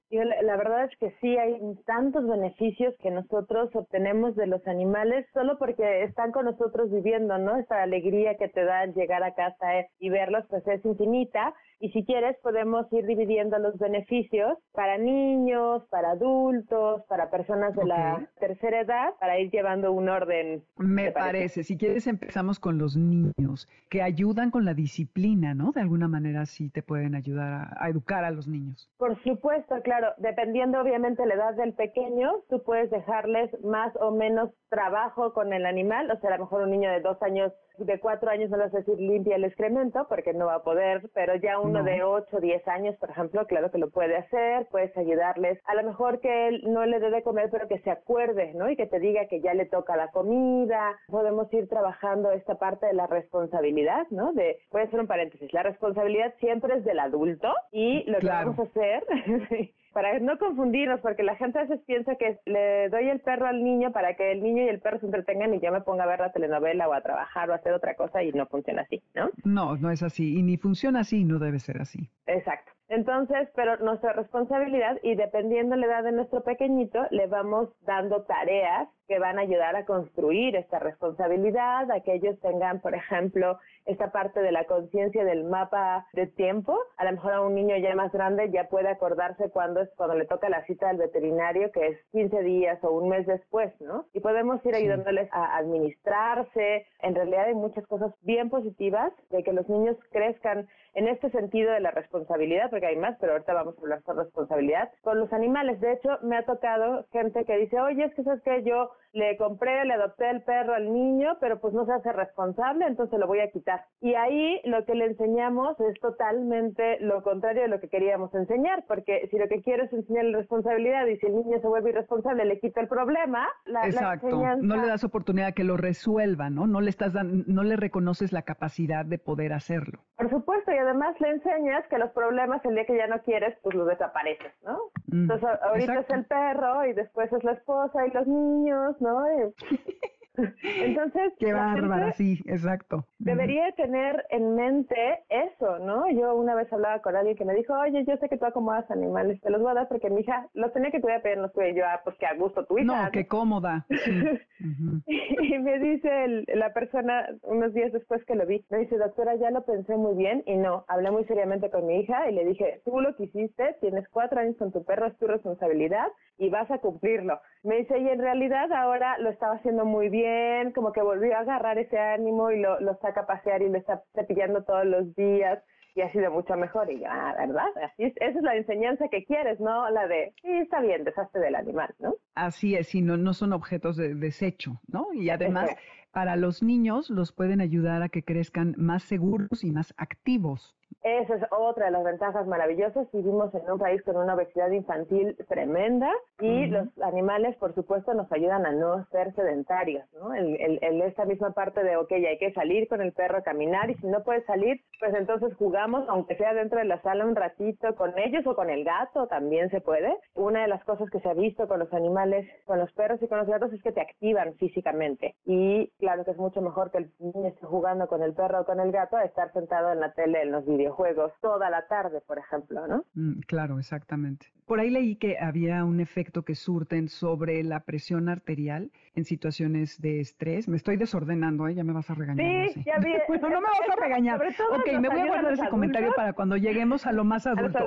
la verdad es que sí, hay tantos beneficios que nosotros obtenemos de los animales solo porque están con nosotros viviendo, ¿no? Esa alegría que te da llegar a casa y verlos, pues es infinita. Y si quieres, podemos ir dividiendo los beneficios para niños, para adultos, para personas de la tercera edad, para ir llevando un orden. Me parece. Si quieres, empezamos con los niños, que ayudan con la disciplina, ¿no? De alguna manera sí te pueden ayudar a educar a los niños. Por supuesto, claro dependiendo obviamente la edad del pequeño, tú puedes dejarles más o menos trabajo con el animal, o sea, a lo mejor un niño de dos años, de cuatro años no le vas a decir limpia el excremento porque no va a poder, pero ya un uno de 8 o 10 años, por ejemplo, claro que lo puede hacer, puedes ayudarles, a lo mejor que él no le dé de comer, pero que se acuerde, ¿no? Y que te diga que ya le toca la comida, podemos ir trabajando esta parte de la responsabilidad, ¿no? De, voy a hacer un paréntesis, la responsabilidad siempre es del adulto y lo que vamos a hacer para no confundirnos, porque la gente a veces piensa que le doy el perro al niño para que el niño y el perro se entretengan y yo me ponga a ver la telenovela o a trabajar o a hacer otra cosa y no funciona así, ¿no? No, no es así. Y ni funciona así, no debe ser así. Exacto. Entonces, pero nuestra responsabilidad y dependiendo la edad de nuestro pequeñito, le vamos dando tareas que van a ayudar a construir esta responsabilidad, a que ellos tengan, por ejemplo, esta parte de la conciencia del mapa de tiempo. A lo mejor a un niño ya más grande ya puede acordarse cuándo es cuando le toca la cita del veterinario, que es 15 días o un mes después, ¿no? Y podemos ir ayudándoles a administrarse. En realidad hay muchas cosas bien positivas de que los niños crezcan en este sentido de la responsabilidad, porque hay más, pero ahorita vamos a hablar sobre responsabilidad, con los animales. De hecho, me ha tocado gente que dice, oye, es que sabes que yo le compré, le adopté el perro al niño, pero pues no se hace responsable, entonces lo voy a quitar. Y ahí lo que le enseñamos es totalmente lo contrario de lo que queríamos enseñar, porque si lo que quiero es enseñarle responsabilidad y si el niño se vuelve irresponsable, le quita el problema, la, Exacto. no le das oportunidad que lo resuelva, ¿no? No le estás no le reconoces la capacidad de poder hacerlo. Por supuesto, y además le enseñas que los problemas el día que ya no quieres, pues los desapareces, ¿no? Mm, Entonces ahorita es el perro y después es la esposa y los niños, ¿no? Entonces, qué bárbara, sí, exacto. Debería tener en mente eso, ¿no? Yo una vez hablaba con alguien que me dijo, oye, yo sé que tú acomodas animales, te los voy a dar porque mi hija los tenía que cuidar, pero los cuidé yo, ah, pues que a gusto tu hija. No, qué cómoda. y me dice la persona unos días después que lo vi, me dice, doctora, ya lo pensé muy bien y no, hablé muy seriamente con mi hija y le dije, tú lo que hiciste, tienes cuatro años con tu perro, es tu responsabilidad y vas a cumplirlo. Me dice, y en realidad ahora lo estaba haciendo muy bien, como que volvió a agarrar ese ánimo y lo, lo saca a pasear y lo está cepillando todos los días y ha sido mucho mejor. Y ya, ah, ¿verdad? Así es, esa es la enseñanza que quieres, ¿no? La de, sí, está bien, deshazte del animal, ¿no? Así es, y no, no son objetos de desecho, ¿no? Y además, para los niños los pueden ayudar a que crezcan más seguros y más activos. Esa es otra de las ventajas maravillosas. Vivimos en un país con una obesidad infantil tremenda y los animales, por supuesto, nos ayudan a no ser sedentarios, ¿no? En, esta misma parte de, ok, hay que salir con el perro a caminar y si no puedes salir, pues entonces jugamos, aunque sea dentro de la sala un ratito con ellos o con el gato, también se puede. Una de las cosas que se ha visto con los animales, con los perros y con los gatos es que te activan físicamente y claro que es mucho mejor que el niño esté jugando con el perro o con el gato a estar sentado en la tele en los videos juegos toda la tarde, por ejemplo, ¿no? Mm, claro, exactamente. Por ahí leí que había un efecto que surten sobre la presión arterial en situaciones de estrés. Me estoy desordenando, ¿eh? Ya me vas a regañar. Sí, ya vi. no me vas a regañar. Ok, me voy a guardar ese comentario para cuando lleguemos a lo más adulto.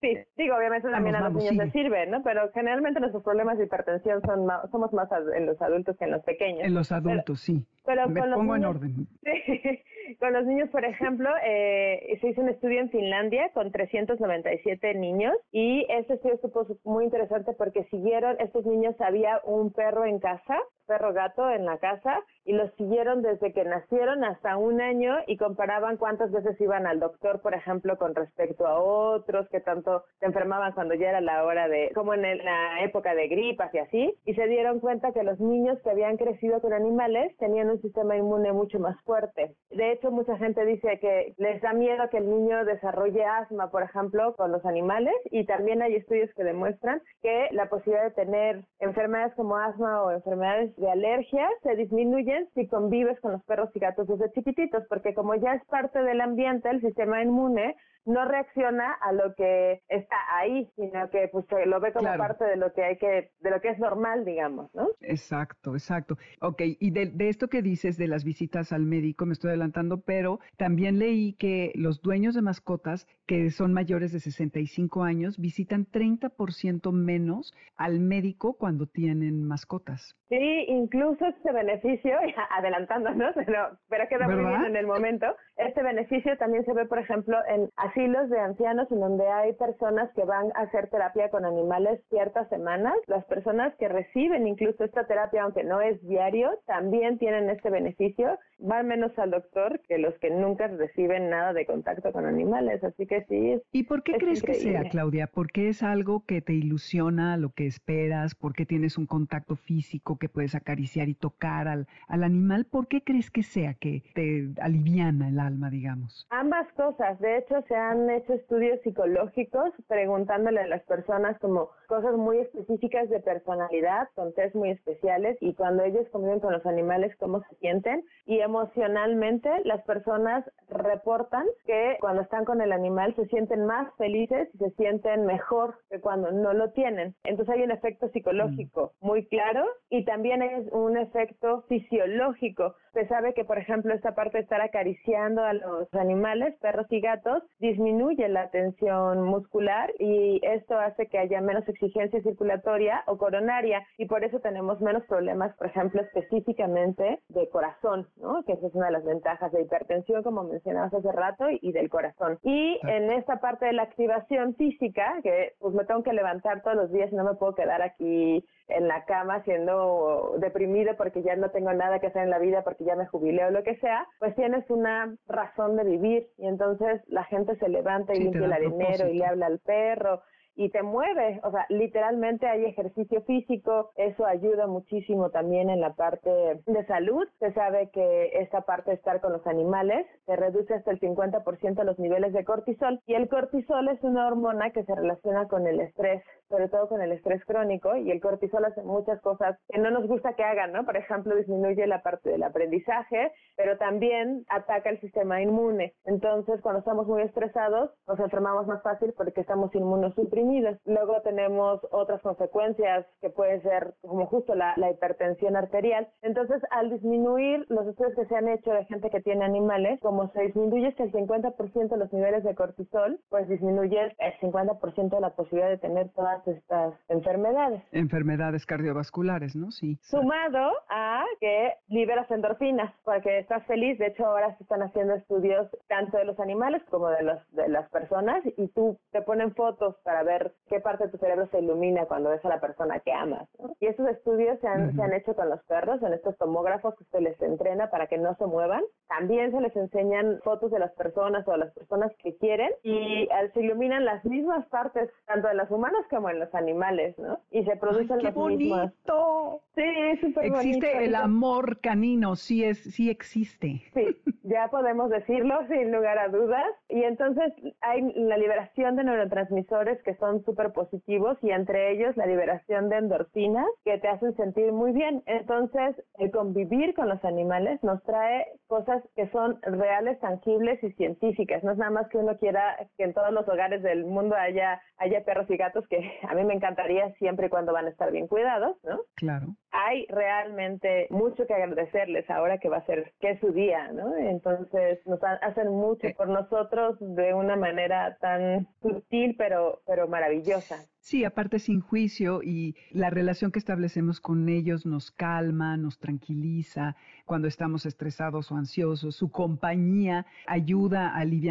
Sí, digo, obviamente también a los niños les sirve, ¿no? Pero generalmente nuestros problemas de hipertensión son somos más en los adultos que en los pequeños. En los adultos, sí. Pero me pongo en orden. Sí. Con los niños, por ejemplo, eh, se hizo un estudio en Finlandia con 397 niños y ese estudio estuvo muy interesante porque siguieron, estos niños había un perro en casa perro gato en la casa y los siguieron desde que nacieron hasta un año y comparaban cuántas veces iban al doctor, por ejemplo, con respecto a otros que tanto se enfermaban cuando ya era la hora de, como en la época de gripas y así, y se dieron cuenta que los niños que habían crecido con animales tenían un sistema inmune mucho más fuerte. De hecho, mucha gente dice que les da miedo que el niño desarrolle asma, por ejemplo, con los animales y también hay estudios que demuestran que la posibilidad de tener enfermedades como asma o enfermedades de alergia se disminuyen si convives con los perros y gatos desde chiquititos, porque como ya es parte del ambiente, el sistema inmune no reacciona a lo que está ahí, sino que pues lo ve como parte de lo que hay que, de lo que es normal, digamos, ¿no? Exacto, exacto. Ok, y de, de esto que dices de las visitas al médico, me estoy adelantando, pero también leí que los dueños de mascotas que son mayores de 65 años visitan 30% menos al médico cuando tienen mascotas. Sí, incluso este beneficio, adelantándonos, pero, pero queda muy bien en el momento, este beneficio también se ve, por ejemplo, en asilos de ancianos en donde hay personas que van a hacer terapia con animales ciertas semanas. Las personas que reciben incluso esta terapia, aunque no es diario, también tienen este beneficio. Van menos al doctor que los que nunca reciben nada de contacto con animales. Así que sí. ¿Y por qué crees que sea, Claudia? ¿Por qué es algo que te ilusiona, lo que esperas? ¿Por qué tienes un contacto físico que puedes acariciar y tocar al, al animal? ¿Por qué crees que sea que te aliviana el alma, digamos? Ambas cosas. De hecho, se han hecho estudios psicológicos preguntándole a las personas como cosas muy específicas de personalidad, con test muy especiales y cuando ellos conviven con los animales, cómo se sienten. Y emocionalmente, las personas reportan que cuando están con el animal se sienten más felices y se sienten mejor que cuando no lo tienen. Entonces hay un efecto psicológico mm. muy claro y también es un efecto fisiológico. Se sabe que, por ejemplo, esta parte de estar acariciando a los animales, perros y gatos, disminuye la tensión muscular y esto hace que haya menos exigencia circulatoria o coronaria y por eso tenemos menos problemas, por ejemplo, específicamente de corazón, ¿no? que esa es una de las ventajas de hipertensión, como mencionabas hace rato, y del corazón. Y en esta parte de la activación física, que pues me tengo que levantar todos los días y no me puedo quedar aquí en la cama siendo deprimido porque ya no tengo nada que hacer en la vida porque ya me jubilé o lo que sea, pues tienes una razón de vivir y entonces la gente se levanta y limpia el arenero y le habla al perro y te mueve, o sea, literalmente hay ejercicio físico, eso ayuda muchísimo también en la parte de salud. Se sabe que esta parte de estar con los animales se reduce hasta el 50% los niveles de cortisol y el cortisol es una hormona que se relaciona con el estrés, sobre todo con el estrés crónico y el cortisol hace muchas cosas que no nos gusta que hagan, ¿no? Por ejemplo, disminuye la parte del aprendizaje, pero también ataca el sistema inmune. Entonces, cuando estamos muy estresados, nos enfermamos más fácil porque estamos inmunosuprimidos Luego tenemos otras consecuencias que puede ser como justo la, hipertensión arterial. Entonces, al disminuir los estudios que se han hecho de gente que tiene animales, como se disminuye hasta el 50% los niveles de cortisol, pues disminuye el 50% de la posibilidad de tener todas estas enfermedades. Enfermedades cardiovasculares, ¿no? Sí. Sumado a que liberas endorfinas, porque estás feliz. De hecho, ahora se están haciendo estudios tanto de los animales como de, los, de las personas y tú te ponen fotos para ver qué parte de tu cerebro se ilumina cuando ves a la persona que amas. Y esos estudios se han, se han hecho con los perros, en estos tomógrafos que se les entrena para que no se muevan. También se les enseñan fotos de las personas o de las personas que quieren y se iluminan las mismas partes, tanto en los humanos como en los animales, ¿no? Y se producen ¡Qué bonito! Sí, súper bonito. Existe el amor canino, sí, es, sí existe. Sí, ya podemos decirlo sin lugar a dudas. Y entonces hay la liberación de neurotransmisores que son súper positivos y entre ellos la liberación de endorfinas que te hacen sentir muy bien. Entonces, el convivir con los animales nos trae cosas que son reales, tangibles y científicas. No es nada más que uno quiera que en todos los hogares del mundo haya, haya perros y gatos, que a mí me encantaría siempre y cuando van a estar bien cuidados, ¿no? Claro. Hay realmente mucho que agradecerles ahora que va a ser, que es su día, ¿no? Entonces, nos hacen mucho por nosotros de una manera tan sutil, pero, pero maravillosa. Sí, aparte sin juicio y la relación que establecemos con ellos nos calma, nos tranquiliza cuando estamos estresados o ansiosos. Su compañía ayuda a aliviar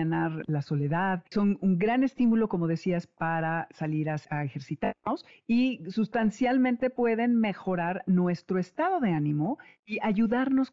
la soledad. Son un gran estímulo, como decías, para salir a, a ejercitarnos y sustancialmente pueden mejorar nuestro estado de ánimo y ayudarnos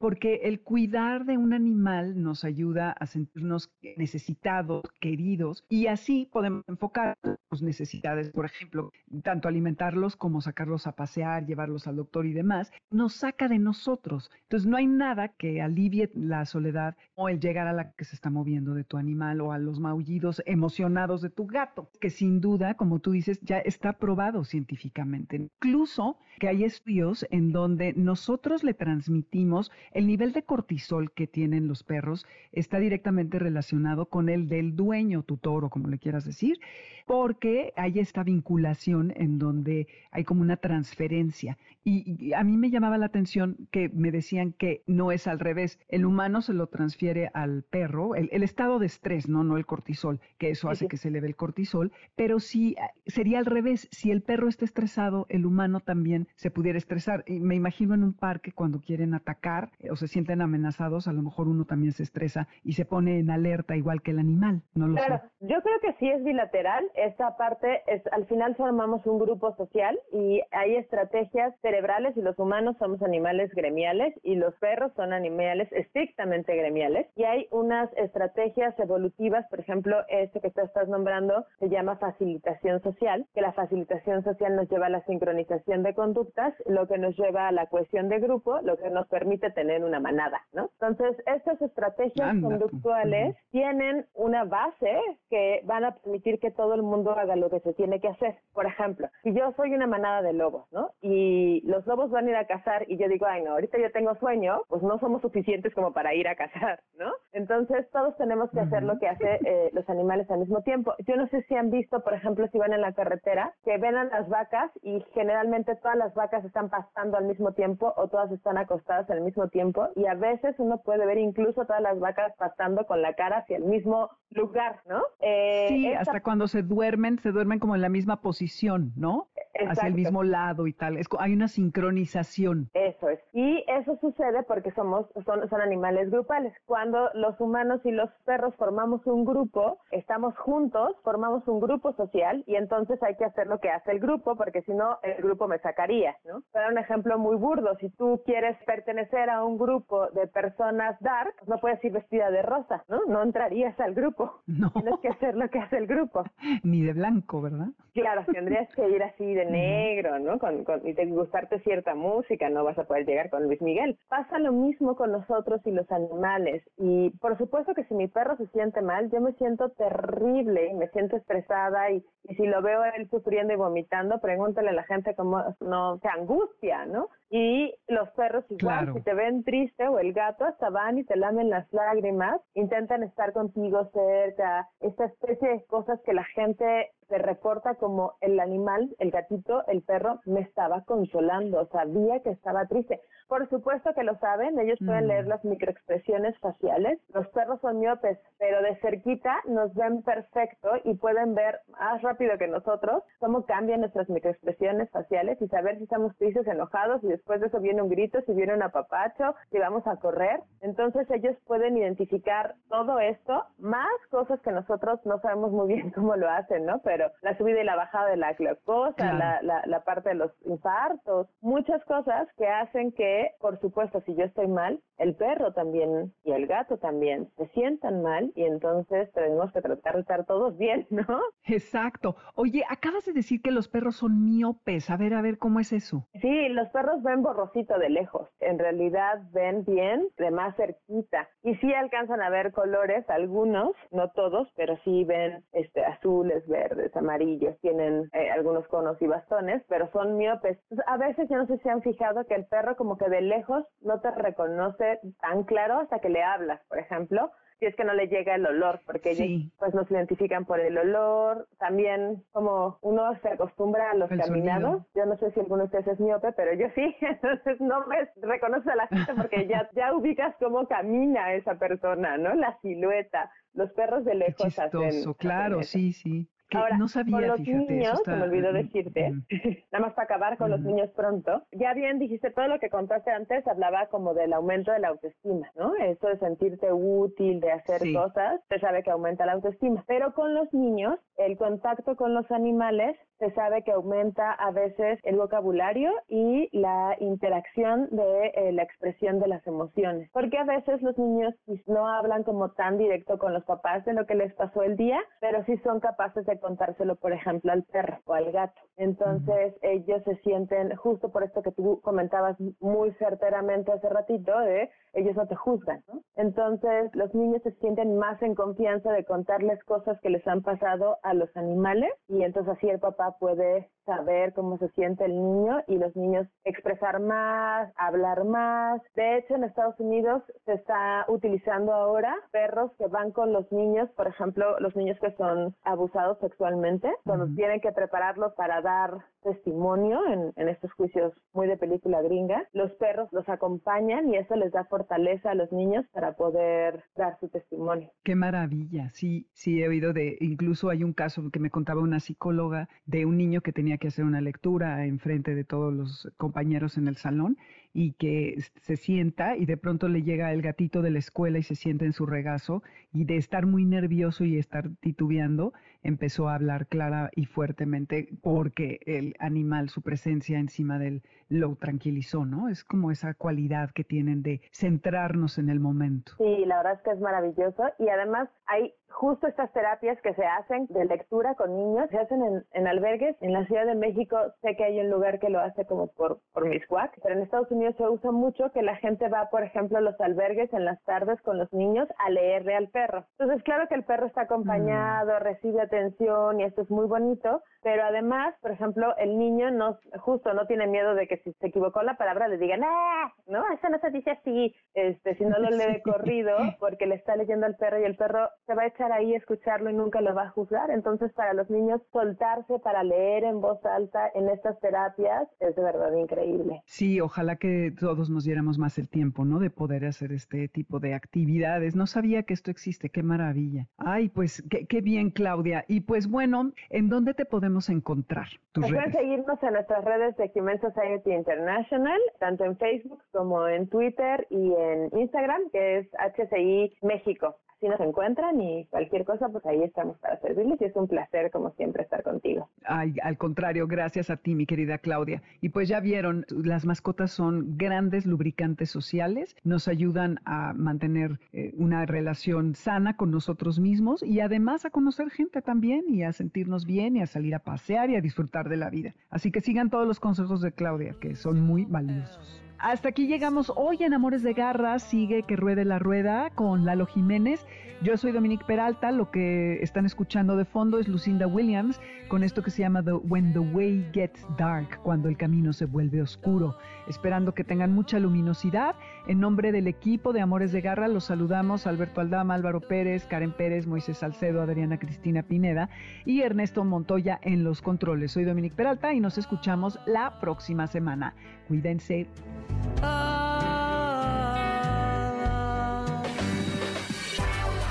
porque el cuidar de un animal nos ayuda a sentirnos necesitados, queridos, y así podemos enfocar las necesidades, por ejemplo, tanto alimentarlos como sacarlos a pasear, llevarlos al doctor y demás, nos saca de nosotros. Entonces no hay nada que alivie la soledad o el llegar a la que se está moviendo de tu animal o a los maullidos emocionados de tu gato, que sin duda, como tú dices, ya está probado científicamente. Incluso que hay estudios en donde nosotros le transmitimos el nivel de cortisol que tienen los perros está directamente relacionado con el del dueño, tutor o como le quieras decir, porque hay esta vinculación en donde hay como una transferencia. Y, a mí me llamaba la atención que me decían que no es al revés, el humano se lo transfiere al perro, el, estado de estrés, no, no el cortisol, que eso hace que se le dé el cortisol, pero si sería al revés, si el perro está estresado, el humano también se pudiera estresar. Y me imagino en un parque cuando quieren atacar o se sienten amenazados, a lo mejor uno también se estresa y se pone en alerta igual que el animal, no lo claro, yo creo que sí es bilateral, esta parte es, al final formamos un grupo social y hay estrategias cerebrales y los humanos somos animales gremiales y los perros son animales estrictamente gremiales y hay unas estrategias evolutivas, por ejemplo, este que tú estás nombrando se llama facilitación social, que la facilitación social nos lleva a la sincronización de conductas, lo que nos lleva a la cohesión de grupo, lo que nos permite tener una manada, ¿no? Entonces, estas estrategias conductuales tienen una base que van a permitir que todo el mundo haga lo que se tiene que hacer. Por ejemplo, si yo soy una manada de lobos, ¿no? Y los lobos van a ir a cazar y yo digo, ay, no, ahorita yo tengo sueño, pues no somos suficientes como para ir a cazar, ¿no? Entonces, todos tenemos que hacer lo que hacen eh, los animales al mismo tiempo. Yo no sé si han visto, por ejemplo, si van en la carretera, que ven a las vacas y generalmente todas las vacas están pastando al mismo tiempo o todas están acostadas al mismo tiempo y a veces uno puede ver incluso todas las vacas pastando con la cara hacia el mismo lugar, ¿no? Eh, sí, hasta cuando se duermen, se duermen como en la misma posición, ¿no? Hacia el mismo lado y tal. Es, hay una sincronización. Eso es. Y eso sucede porque somos, son, son animales grupales. Cuando los humanos y los perros formamos un grupo, estamos juntos, formamos un grupo social y entonces hay que hacer lo que hace el grupo porque si no, el grupo me sacaría, ¿no? Para un ejemplo muy burdo, si tú quieres pertenecer a un grupo de personas dark, no puedes ir vestida de rosa, ¿no? No entrarías al grupo. No. Tienes que hacer lo que hace el grupo. Ni de blanco, ¿verdad? Claro, tendrías que ir así de negro, ¿no? Con, con, y te gustarte cierta música, no vas a poder llegar con Luis Miguel. Pasa lo mismo con nosotros y los animales. Y por supuesto que si mi perro se siente mal, yo me siento terrible y me siento estresada y, y si lo veo él sufriendo y vomitando, pregúntale a la gente cómo no se angustia, ¿no? Y los perros igual, si te ven triste o el gato, hasta van y te lamen las lágrimas, intentan estar contigo cerca, esta especie de cosas que la gente se reporta como el animal, el gatito, el perro, me estaba consolando, sabía que estaba triste. Por supuesto que lo saben, ellos pueden leer mm. las microexpresiones faciales. Los perros son miopes, pero de cerquita nos ven perfecto y pueden ver más rápido que nosotros cómo cambian nuestras microexpresiones faciales y saber si estamos tristes, enojados y después de eso viene un grito, si viene un apapacho, si vamos a correr. Entonces ellos pueden identificar todo esto, más cosas que nosotros no sabemos muy bien cómo lo hacen, ¿no? Pero la subida y la bajada de la glucosa, la, la, la parte de los infartos, muchas cosas que hacen que, por supuesto, si yo estoy mal, el perro también y el gato también se sientan mal y entonces tenemos que tratar de estar todos bien, ¿no? Exacto. Oye, acabas de decir que los perros son miopes. A ver, a ver, ¿cómo es eso? Sí, los perros ven borrosito de lejos. En realidad ven bien de más cerquita. Y sí alcanzan a ver colores, algunos, no todos, pero sí ven este, azules, verdes, amarillos, tienen eh, algunos conos y bastones, pero son miopes. a veces yo no sé si han fijado que el perro como que de lejos no te reconoce tan claro hasta que le hablas, por ejemplo, si es que no le llega el olor, porque ellos pues nos identifican por el olor, también como uno se acostumbra a los caminados, yo no sé si alguno de ustedes es miope, pero yo sí, entonces no me reconoce a la gente porque ya, ya ubicas cómo camina esa persona, ¿no? La silueta, los perros de lejos hacen... claro, sí, sí. Ahora, no sabía, con los niños, se me olvidó decirte, nada más para acabar con los niños pronto, ya bien dijiste todo lo que contaste antes, hablaba como del aumento de la autoestima, ¿no? Eso de sentirte útil, de hacer cosas, se sabe que aumenta la autoestima. Pero con los niños, el contacto con los animales se sabe que aumenta a veces el vocabulario y la interacción de eh, la expresión de las emociones. Porque a veces los niños no hablan como tan directo con los papás de lo que les pasó el día, pero sí son capaces de contárselo, por ejemplo, al perro o al gato. Entonces ellos se sienten, justo por esto que tú comentabas muy certeramente hace ratito, de ellos no te juzgan, ¿no? Entonces los niños se sienten más en confianza de contarles cosas que les han pasado a los animales y entonces así el papá puede saber cómo se siente el niño y los niños expresar más, hablar más. De hecho, en Estados Unidos se está utilizando ahora perros que van con los niños, por ejemplo, los niños que son abusados sexualmente, cuando tienen que prepararlos para dar testimonio en, en, estos juicios muy de película gringa, los perros los acompañan y eso les da fortaleza a los niños para poder dar su testimonio. Qué maravilla, sí, sí he oído de, incluso hay un caso que me contaba una psicóloga de un niño que tenía que hacer una lectura en frente de todos los compañeros en el salón y que se sienta y de pronto le llega el gatito de la escuela y se sienta en su regazo y de estar muy nervioso y estar titubeando, empezó a hablar clara y fuertemente porque el animal, su presencia encima de él, lo tranquilizó, ¿no? Es como esa cualidad que tienen de centrarnos en el momento. Sí, la verdad es que es maravilloso y además hay justo estas terapias que se hacen de lectura con niños, se hacen en, en albergues. En la Ciudad de México sé que hay un lugar que lo hace como por, por Miscuac, pero en Estados Unidos se usa mucho que la gente va, por ejemplo, a los albergues en las tardes con los niños a leerle al perro. Entonces, claro que el perro está acompañado, mm. recibe atención y esto es muy bonito, pero además, por ejemplo, el niño no, justo no tiene miedo de que si se equivocó la palabra le digan, ¡ah! No, eso no se dice así, este, si no lo lee corrido, porque le está leyendo al perro y el perro se va a echar ahí a escucharlo y nunca lo va a juzgar. Entonces, para los niños, soltarse para leer en voz alta en estas terapias es de verdad increíble. Sí, ojalá que todos nos diéramos más el tiempo, ¿no? De poder hacer este tipo de actividades. No sabía que esto existe, qué maravilla. Ay, pues qué, qué bien, Claudia. Y pues bueno, ¿en dónde te podemos encontrar? Pueden seguirnos en nuestras redes de Human Society International, tanto en Facebook como en Twitter y en Instagram, que es HCI México si nos encuentran y cualquier cosa, pues ahí estamos para servirles y es un placer, como siempre, estar contigo. Ay, al contrario, gracias a ti, mi querida Claudia. Y pues ya vieron, las mascotas son grandes lubricantes sociales, nos ayudan a mantener eh, una relación sana con nosotros mismos y además a conocer gente también y a sentirnos bien y a salir a pasear y a disfrutar de la vida. Así que sigan todos los consejos de Claudia, que son muy valiosos. Hasta aquí llegamos hoy en Amores de Garra. Sigue que ruede la rueda con Lalo Jiménez. Yo soy Dominique Peralta. Lo que están escuchando de fondo es Lucinda Williams con esto que se llama the, When the Way Gets Dark, cuando el camino se vuelve oscuro. Esperando que tengan mucha luminosidad. En nombre del equipo de Amores de Garra los saludamos Alberto Aldama, Álvaro Pérez, Karen Pérez, Moisés Salcedo, Adriana Cristina Pineda y Ernesto Montoya en los controles. Soy Dominique Peralta y nos escuchamos la próxima semana. Cuídense.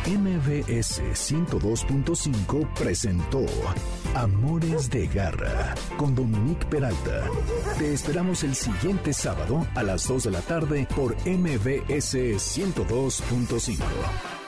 MBS 102.5 presentó Amores de Garra con Dominique Peralta. Te esperamos el siguiente sábado a las 2 de la tarde por MBS 102.5.